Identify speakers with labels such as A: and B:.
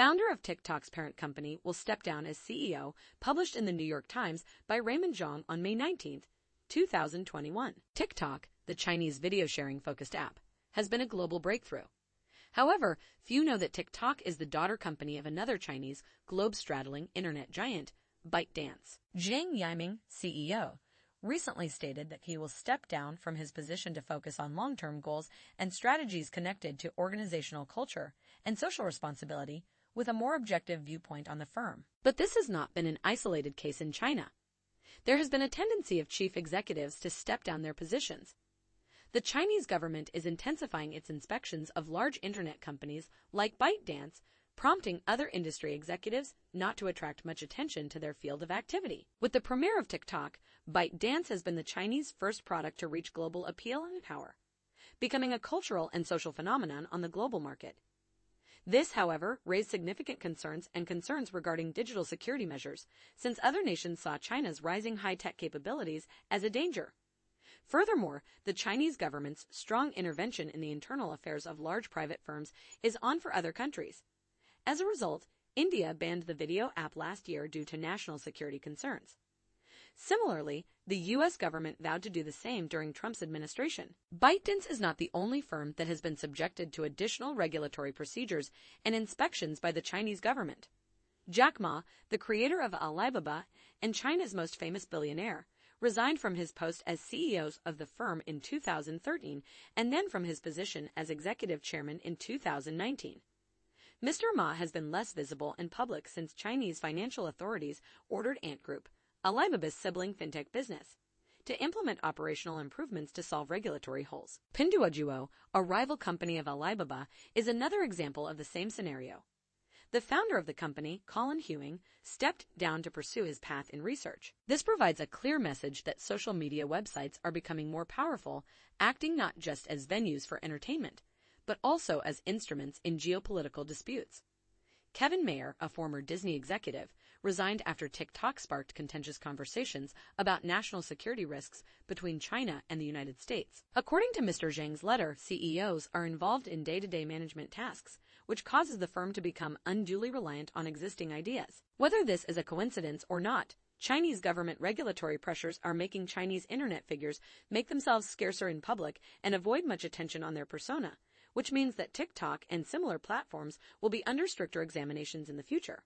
A: founder of TikTok's parent company, will step down as CEO, published in the New York Times by Raymond Zhang on May 19, 2021. TikTok, the Chinese video sharing focused app, has been a global breakthrough. However, few know that TikTok is the daughter company of another Chinese globe straddling internet giant, ByteDance. Zhang Yiming, CEO, recently stated that he will step down from his position to focus on long term goals and strategies connected to organizational culture and social responsibility with a more objective viewpoint on the firm. But this has not been an isolated case in China. There has been a tendency of chief executives to step down their positions. The Chinese government is intensifying its inspections of large internet companies like ByteDance prompting other industry executives not to attract much attention to their field of activity. With the premiere of TikTok, ByteDance has been the Chinese first product to reach global appeal and power, becoming a cultural and social phenomenon on the global market. This, however, raised significant concerns and concerns regarding digital security measures, since other nations saw China's rising high-tech capabilities as a danger. Furthermore, the Chinese government's strong intervention in the internal affairs of large private firms is on for other countries, as a result, India banned the video app last year due to national security concerns. Similarly, the U.S. government vowed to do the same during Trump's administration. ByteDance is not the only firm that has been subjected to additional regulatory procedures and inspections by the Chinese government. Jack Ma, the creator of Alibaba and China's most famous billionaire, resigned from his post as CEO of the firm in 2013 and then from his position as executive chairman in 2019. Mr. Ma has been less visible in public since Chinese financial authorities ordered Ant Group, Alibaba's sibling fintech business, to implement operational improvements to solve regulatory holes. Pinduoduo, a rival company of Alibaba, is another example of the same scenario. The founder of the company, Colin Huang, stepped down to pursue his path in research. This provides a clear message that social media websites are becoming more powerful, acting not just as venues for entertainment, but also as instruments in geopolitical disputes. Kevin Mayer, a former Disney executive, resigned after TikTok sparked contentious conversations about national security risks between China and the United States. According to Mr. Zhang's letter, CEOs are involved in day to day management tasks, which causes the firm to become unduly reliant on existing ideas. Whether this is a coincidence or not, Chinese government regulatory pressures are making Chinese internet figures make themselves scarcer in public and avoid much attention on their persona which means that TikTok and similar platforms will be under stricter examinations in the future.